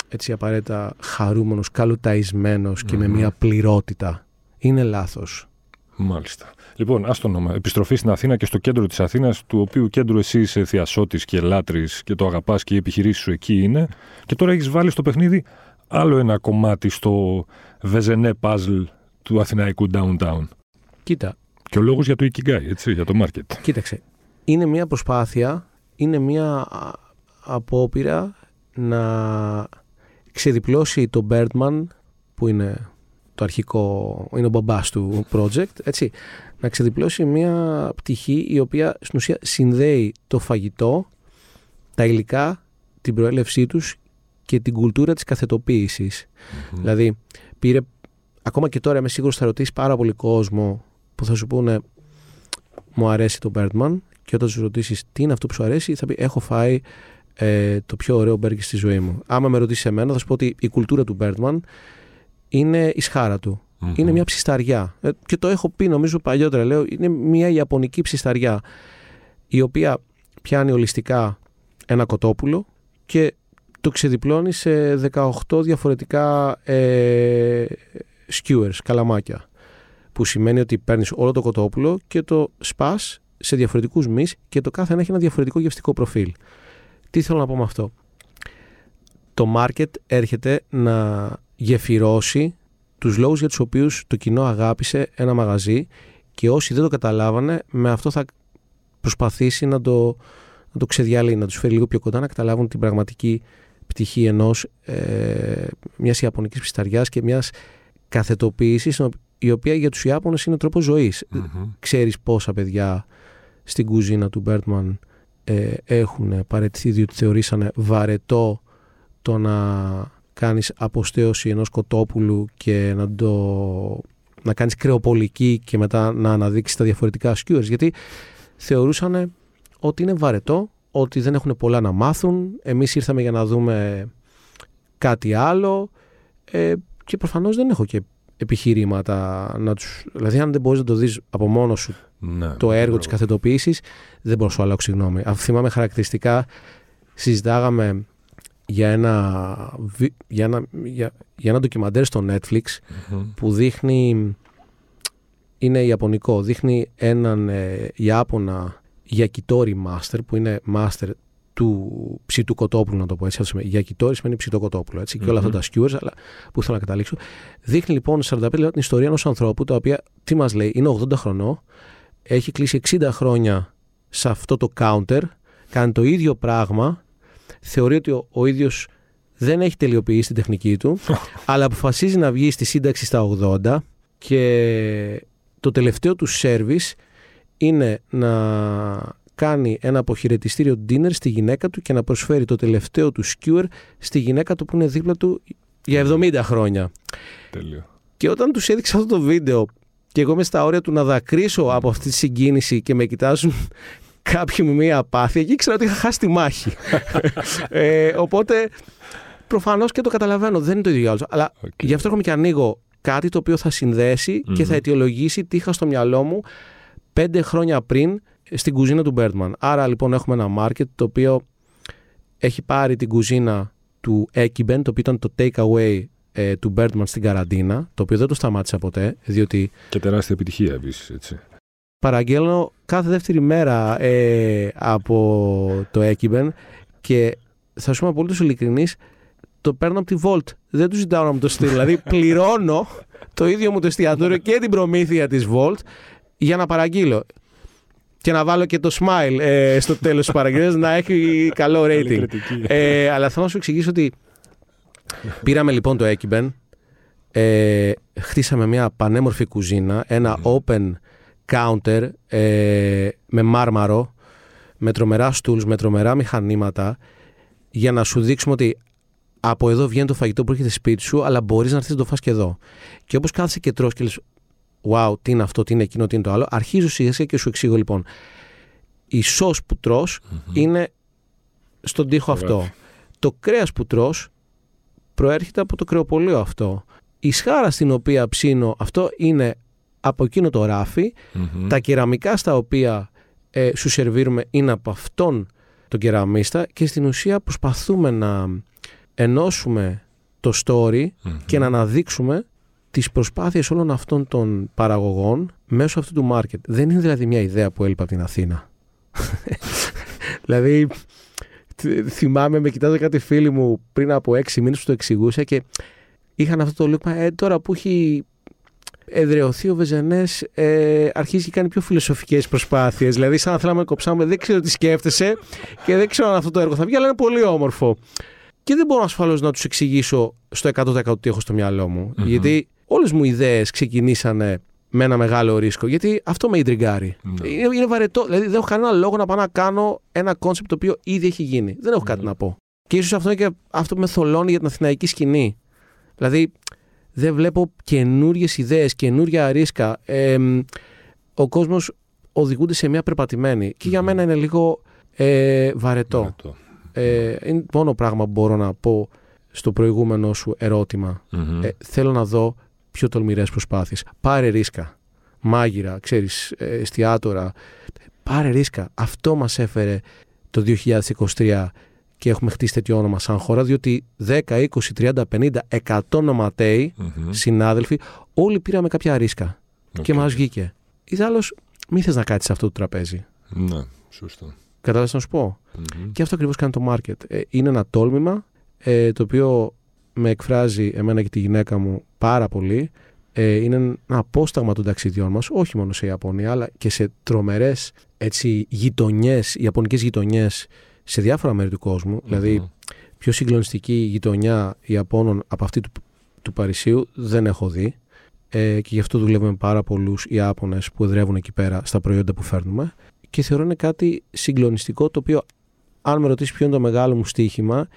έτσι απαραίτητα χαρούμενος, καλουταϊσμένος και με Μμμ. μια πληρότητα. Είναι λάθος. Μάλιστα. Λοιπόν, ας το όνομα. Επιστροφή στην Αθήνα και στο κέντρο της Αθήνας, του οποίου κέντρου εσύ είσαι θειασότης και λάτρης και το αγαπάς και οι επιχειρήσει σου εκεί είναι. Και τώρα έχεις βάλει στο παιχνίδι άλλο ένα κομμάτι στο βεζενέ puzzle του αθηναϊκού downtown. Κοίτα, Και ο λόγος για το Ikigai, έτσι, για το market. Κοίταξε, είναι μια προσπάθεια, είναι μια α, απόπειρα να ξεδιπλώσει τον Birdman που είναι το αρχικό, είναι ο μπαμπάς του project, έτσι, να ξεδιπλώσει μια πτυχή η οποία στην ουσία συνδέει το φαγητό, τα υλικά, την προέλευσή τους και την κουλτούρα της καθετοποίησης. Δηλαδή, πήρε, ακόμα και τώρα είμαι σίγουρος θα ρωτήσεις πάρα πολύ κόσμο που θα σου πούνε μου αρέσει το Birdman και όταν του ρωτήσεις τι είναι αυτό που σου αρέσει, θα πει Έχω φάει ε, το πιο ωραίο μπέργκερ στη ζωή μου. Άμα με ρωτήσεις εμένα, θα σου πω ότι η κουλτούρα του Birdman είναι η σχάρα του. Μμμ. Είναι μια ψισταριά. Ε, και το έχω πει νομίζω παλιότερα. Λέω, είναι μια ιαπωνική ψισταριά η οποία πιάνει ολιστικά ένα κοτόπουλο και το ξεδιπλώνει σε 18 διαφορετικά ε, skewers, καλαμάκια. Που σημαίνει ότι παίρνεις όλο το κοτόπουλο και το σπάς σε διαφορετικούς μυς και το κάθε ένα έχει ένα διαφορετικό γευστικό προφίλ. Τι θέλω να πω με αυτό; Το market έρχεται να γεφυρώσει τους λόγους για τους οποίους το κοινό αγάπησε ένα μαγαζί και όσοι δεν το καταλάβανε με αυτό θα προσπαθήσει να το, να το ξεδιαλύει, να τους φέρει λίγο πιο κοντά να καταλάβουν την πραγματική πτυχή ενός ε, μιας ιαπωνικής ψισταριάς και μιας καθετοποίησης η οποία για τους Ιάπωνες είναι τρόπος ζωής. Μμμ. Ξέρεις πόσα παιδιά στην κουζίνα του Μπέρτμαν ε, έχουν παραιτηθεί διότι θεωρήσανε βαρετό το να κάνεις αποστέωση ενός κοτόπουλου και να το να κάνεις κρεοπολική και μετά να αναδείξεις τα διαφορετικά skewers. Γιατί θεωρούσαν ότι είναι βαρετό, ότι δεν έχουν πολλά να μάθουν, εμείς ήρθαμε για να δούμε κάτι άλλο ε, και προφανώς δεν έχω και επιχειρήματα να τους... Δηλαδή αν δεν μπορείς να το δεις από μόνος σου Ναι, το έργο της καθετοποίησης δεν μπορώ να σου αλλάξω συγγνώμη. Αφού θυμάμαι χαρακτηριστικά συζητάγαμε για ένα, βι- για ένα, για, για ένα ντοκιμαντέρ στο Netflix Μμμ. που δείχνει είναι ιαπωνικό δείχνει έναν ε, Ιάπωνα Yakitori Master που είναι master του ψητού κοτόπουλου να το πω έτσι Yakitori σημαίνει ψητό κοτόπουλο έτσι, και όλα αυτά Μμμ. τα skewers αλλά που θέλω να καταλήξω δείχνει λοιπόν 45 λεπτά την ιστορία ενός ανθρώπου το οποία τι μας λέει είναι 80 χρονών έχει κλείσει 60 χρόνια σε αυτό το counter κάνει το ίδιο πράγμα θεωρεί ότι ο, ο ίδιος δεν έχει τελειοποιήσει την τεχνική του αλλά αποφασίζει να βγει στη σύνταξη στα 80 και το τελευταίο του service είναι να κάνει ένα αποχαιρετιστήριο dinner στη γυναίκα του και να προσφέρει το τελευταίο του skewer στη γυναίκα του που είναι δίπλα του για 70 χρόνια. Τέλειο. Και όταν τους έδειξα αυτό το βίντεο και εγώ είμαι στα όρια του να δακρύσω από αυτή τη συγκίνηση και με κοιτάζουν κάποιοι με μία απάθεια και ήξερα ότι είχα χάσει τη μάχη. ε, οπότε προφανώς και το καταλαβαίνω, δεν είναι το ίδιο για όλους. Αλλά Οκ. γι' αυτό έρχομαι και ανοίγω κάτι το οποίο θα συνδέσει και θα Μμμ. αιτιολογήσει τι είχα στο μυαλό μου πέντε χρόνια πριν στην κουζίνα του Birdman. Άρα λοιπόν έχουμε ένα market το οποίο έχει πάρει την κουζίνα του Ekiben, το οποίο ήταν το takeaway ε, του Birdman στην καραντίνα, το οποίο δεν το σταμάτησα ποτέ, διότι Και τεράστια επιτυχία επίσης, έτσι. Παραγγέλνω κάθε δεύτερη μέρα ε, από το Ekiben και θα σου είμαι απολύτως ειλικρινής, το παίρνω από τη Volt. Δεν τους ζητάω να μου το στείλει. δηλαδή πληρώνω το ίδιο μου το εστιατόριο και την προμήθεια της Volt για να παραγγείλω. Και να βάλω και το smile ε, στο τέλος της παραγγελίας να έχει καλό Καλή rating. κριτική. Ε, αλλά θέλω να σου εξηγήσω ότι πήραμε λοιπόν το Ekiben, ε, χτίσαμε μια πανέμορφη κουζίνα, ένα Μμμ. open counter ε, με μάρμαρο, με τρομερά στούλους, με τρομερά μηχανήματα για να σου δείξουμε ότι από εδώ βγαίνει το φαγητό που έρχεται σπίτι σου, αλλά μπορείς να έρθεις να το φας και εδώ. Και όπως κάθεσαι και τρως και λες, wow, τι είναι αυτό, τι είναι εκείνο, τι είναι το άλλο, αρχίζω σιγά σιγά και σου εξηγώ λοιπόν. Η σως που τρως Μμμ. είναι στον τοίχο Στο αυτό. ράφι. Το κρέας που τρως προέρχεται από το κρεοπολείο αυτό. Η σχάρα στην οποία ψήνω αυτό είναι από εκείνο το ράφι. Μμμ. Τα κεραμικά στα οποία ε, σου σερβίρουμε είναι από αυτόν τον κεραμίστα και στην ουσία προσπαθούμε να ενώσουμε το story Μμμ. και να αναδείξουμε τις προσπάθειες όλων αυτών των παραγωγών μέσω αυτού του market. Δεν είναι δηλαδή μια ιδέα που έλειπα από την Αθήνα. δηλαδή, θ- θυμάμαι, με κοιτάζω κάτι φίλοι μου πριν από έξι μήνες που το εξηγούσα και είχαν αυτό το λόγο, ε, τώρα που έχει εδρεωθεί ο Βεζενές ε, αρχίζει και κάνει πιο φιλοσοφικές προσπάθειες. Δηλαδή, σαν να θέλαμε να κοψάμε, δεν ξέρω τι σκέφτεσαι και δεν ξέρω αν αυτό το έργο θα βγει, αλλά είναι πολύ όμορφο. Και δεν μπορώ ασφαλώς να τους εξηγήσω στο 100% τι έχω στο μυαλό μου. Μμμ. Γιατί όλες μου οι ιδέες ξεκινήσανε με ένα μεγάλο ρίσκο. Γιατί αυτό με ιντριγκάρει. Ναι. Είναι, είναι βαρετό. Δηλαδή δεν έχω κανένα λόγο να πάω να κάνω ένα concept το οποίο ήδη έχει γίνει. Δεν έχω κάτι Ναι. να πω. Και ίσως αυτό είναι και αυτό που με θολώνει για την αθηναϊκή σκηνή. Δηλαδή δεν βλέπω καινούριες ιδέες, καινούρια ρίσκα. Ε, ο κόσμος οδηγούνται σε μια περπατημένη. Και για Μμμ. μένα είναι λίγο ε, βαρετό. Βαρετό. Ε, είναι το μόνο πράγμα που μπορώ να πω στο προηγούμενο σου ερώτημα. Μμμ. Ε, θέλω να δω πιο τολμηρές προσπάθειες. Πάρε ρίσκα. Μάγειρα, ξέρεις, ε, εστιατόρα. Πάρε ρίσκα. Αυτό μας έφερε το 2023 και έχουμε χτίσει τέτοιο όνομα σαν χώρα, διότι 10, 20, 30, 50, 100 νοματέοι, Μμμ. συνάδελφοι, όλοι πήραμε κάποια ρίσκα και Οκ. μας βγήκε. Ειδάλλως, μη θες να κάτσεις σε αυτό το τραπέζι. Ναι, σωστό. Κατάλαβες να σου πω; Μμμ. Και αυτό ακριβώς κάνει το market. Ε, είναι ένα τόλμημα ε, το οποίο με εκφράζει εμένα και τη γυναίκα μου πάρα πολύ. Ε, είναι ένα απόσταγμα των ταξιδιών μας, όχι μόνο σε Ιαπωνία, αλλά και σε τρομερές έτσι, γειτονιές, ιαπωνικές γειτονιές σε διάφορα μέρη του κόσμου. Δηλαδή, Μμμ. πιο συγκλονιστική γειτονιά Ιαπώνων από αυτή του, του Παρισίου δεν έχω δει. Ε, και γι' αυτό δουλεύουμε με πάρα πολλούς Ιάπωνες που εδρεύουν εκεί πέρα στα προϊόντα που φέρνουμε. Και θεωρώ είναι κάτι συγκλονιστικό το οποίο, αν με ρωτήσεις ποιο είναι το μεγάλο μου στοίχημα,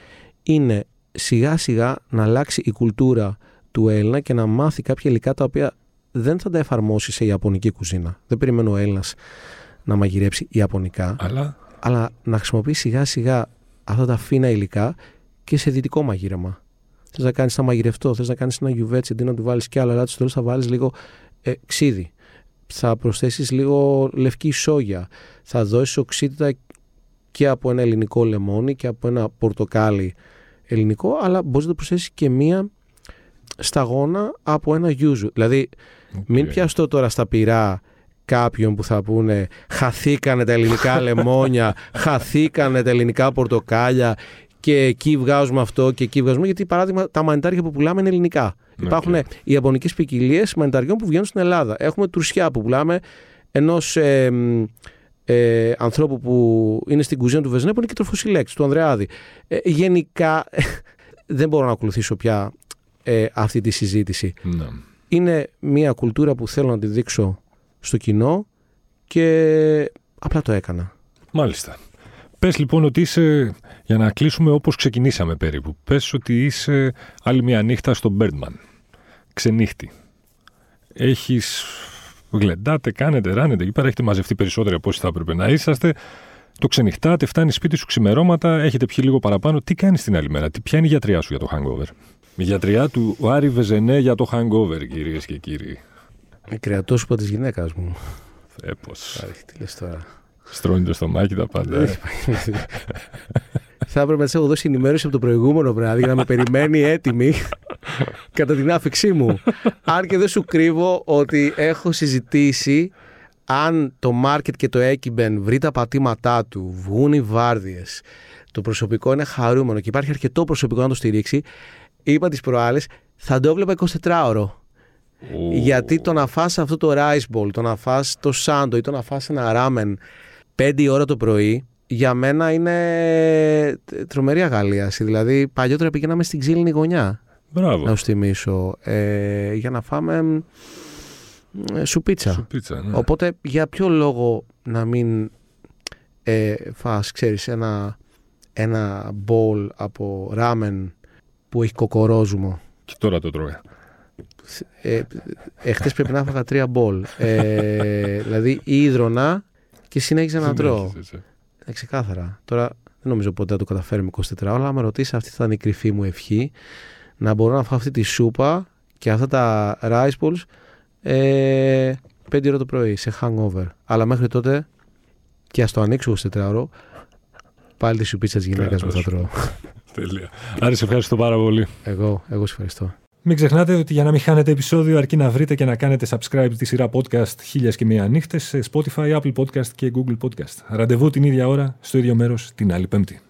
είναι σιγά σιγά να αλλάξει η κουλτούρα του Έλληνα και να μάθει κάποια υλικά τα οποία δεν θα τα εφαρμόσει σε Ιαπωνική κουζίνα. Δεν περιμένω ο Έλληνας να μαγειρέψει Ιαπωνικά. Αλλά... αλλά να χρησιμοποιήσει σιγά σιγά αυτά τα φίνα υλικά και σε δυτικό μαγείρεμα. Θες να κάνεις ένα μαγειρευτό, θες να κάνεις ένα γιουβέτσι, αντί να του βάλεις και άλλο αλάτι, στο τέλος θα βάλεις λίγο ε, ξύδι. Θα προσθέσεις λίγο λευκή σόγια. Θα δώσεις οξύτητα και από ένα ελληνικό λεμόνι και από ένα πορτοκάλι ελληνικό, αλλά μπορείς να το προσθέσεις και μία σταγόνα από ένα γιούζου. Δηλαδή, μην πιαστώ τώρα στα πυρά κάποιον που θα πούνε χαθήκανε τα ελληνικά λεμόνια, χαθήκανε τα ελληνικά πορτοκάλια και εκεί βγάζουμε αυτό και εκεί βγάζουμε. Γιατί παράδειγμα τα μανιτάρια που πουλάμε είναι ελληνικά. Okay. Υπάρχουν οι ιαπωνικές ποικιλίες μανιταριών που βγαίνουν στην Ελλάδα. Έχουμε τρουσιά που πουλάμε ενός ε, ε, ανθρώπου που είναι στην κουζίνα του Βεζνέ που είναι και τροφοσυλλέκτη, του Ανδρεάδη. Ε, γενικά δεν μπορώ να ακολουθήσω πια ε, αυτή τη συζήτηση. Ναι. Είναι μια κουλτούρα που θέλω να τη δείξω στο κοινό και απλά το έκανα. Μάλιστα. Πες λοιπόν ότι είσαι, για να κλείσουμε όπως ξεκινήσαμε περίπου, πες ότι είσαι άλλη μια νύχτα στο Birdman. Ξενύχτη. Έχεις, γλεντάτε, κάνετε, ράνετε εκεί πέρα, έχετε μαζευτεί περισσότεροι από όσοι θα έπρεπε να είσαστε. Το ξενυχτάτε, φτάνει σπίτι σου ξημερώματα, έχετε πιει λίγο παραπάνω. Τι κάνεις την άλλη μέρα, ποια είναι η γιατριά σου για το hangover; Η γιατριά του Άρη Βεζενέ για το hangover, κυρίες και κύριοι. Η κρεατόσουπα της γυναίκας μου. Έπω. Τι λες τώρα. Στρώνει το στομάχι τα πάντα. ε. Θα έπρεπε να τη έχω δώσει ενημέρωση από το προηγούμενο βράδυ για να με περιμένει έτοιμη κατά την άφηξή μου. Αν και δεν σου κρύβω ότι έχω συζητήσει αν το market και το Ekiben βρει τα πατήματά του, βγουν οι βάρδιες, το προσωπικό είναι χαρούμενο και υπάρχει αρκετό προσωπικό να το στηρίξει, είπα τις προάλλες, θα το έβλεπα 24ωρο. Γιατί το να φας αυτό το rice bowl, το να φας το σάντο ή το να φας ένα ramen 5 ώρα το πρωί, για μένα είναι τρομερή αγαλίαση. Δηλαδή, παλιότερα πηγαίναμε στην ξύλινη γωνιά. Μπράβο. Να σου θυμίσω. Ε, για να φάμε ε, σουπίτσα. Σουπίτσα, ναι. Οπότε, για ποιο λόγο να μην ε, φας, ξέρεις, ένα, ένα bowl από ράμεν που έχει κοκορόζουμο; Και τώρα το τρώγα. Ε, εχθές πρέπει να έφαγα τρία μπολ. Ε, δηλαδή ίδρωνα και συνέχιζα να τρώω. Συνέχισε, έτσι. Ε, ξεκάθαρα. Τώρα δεν νομίζω ποτέ να το καταφέρουμε 24 ώρα, αλλά αν με ρωτήσεις, αυτή θα ήταν η κρυφή μου ευχή. Να μπορώ να φάω αυτή τη σούπα και αυτά τα rice balls ε, 5 ώρα το πρωί σε hangover. Αλλά μέχρι τότε και ας το ανοίξω 24 ώρα, πάλι τη σουπίτσα της γυναίκας μου θα τρώω. Τέλεια. Άρη, σε ευχαριστώ πάρα πολύ. Εγώ, εγώ σε ευχαριστώ. Μην ξεχνάτε ότι για να μην χάνετε επεισόδιο αρκεί να βρείτε και να κάνετε subscribe τη σειρά podcast χίλιας και μία νύχτες σε Spotify, Apple Podcast και Google Podcast. Ραντεβού την ίδια ώρα, στο ίδιο μέρος, την άλλη πέμπτη.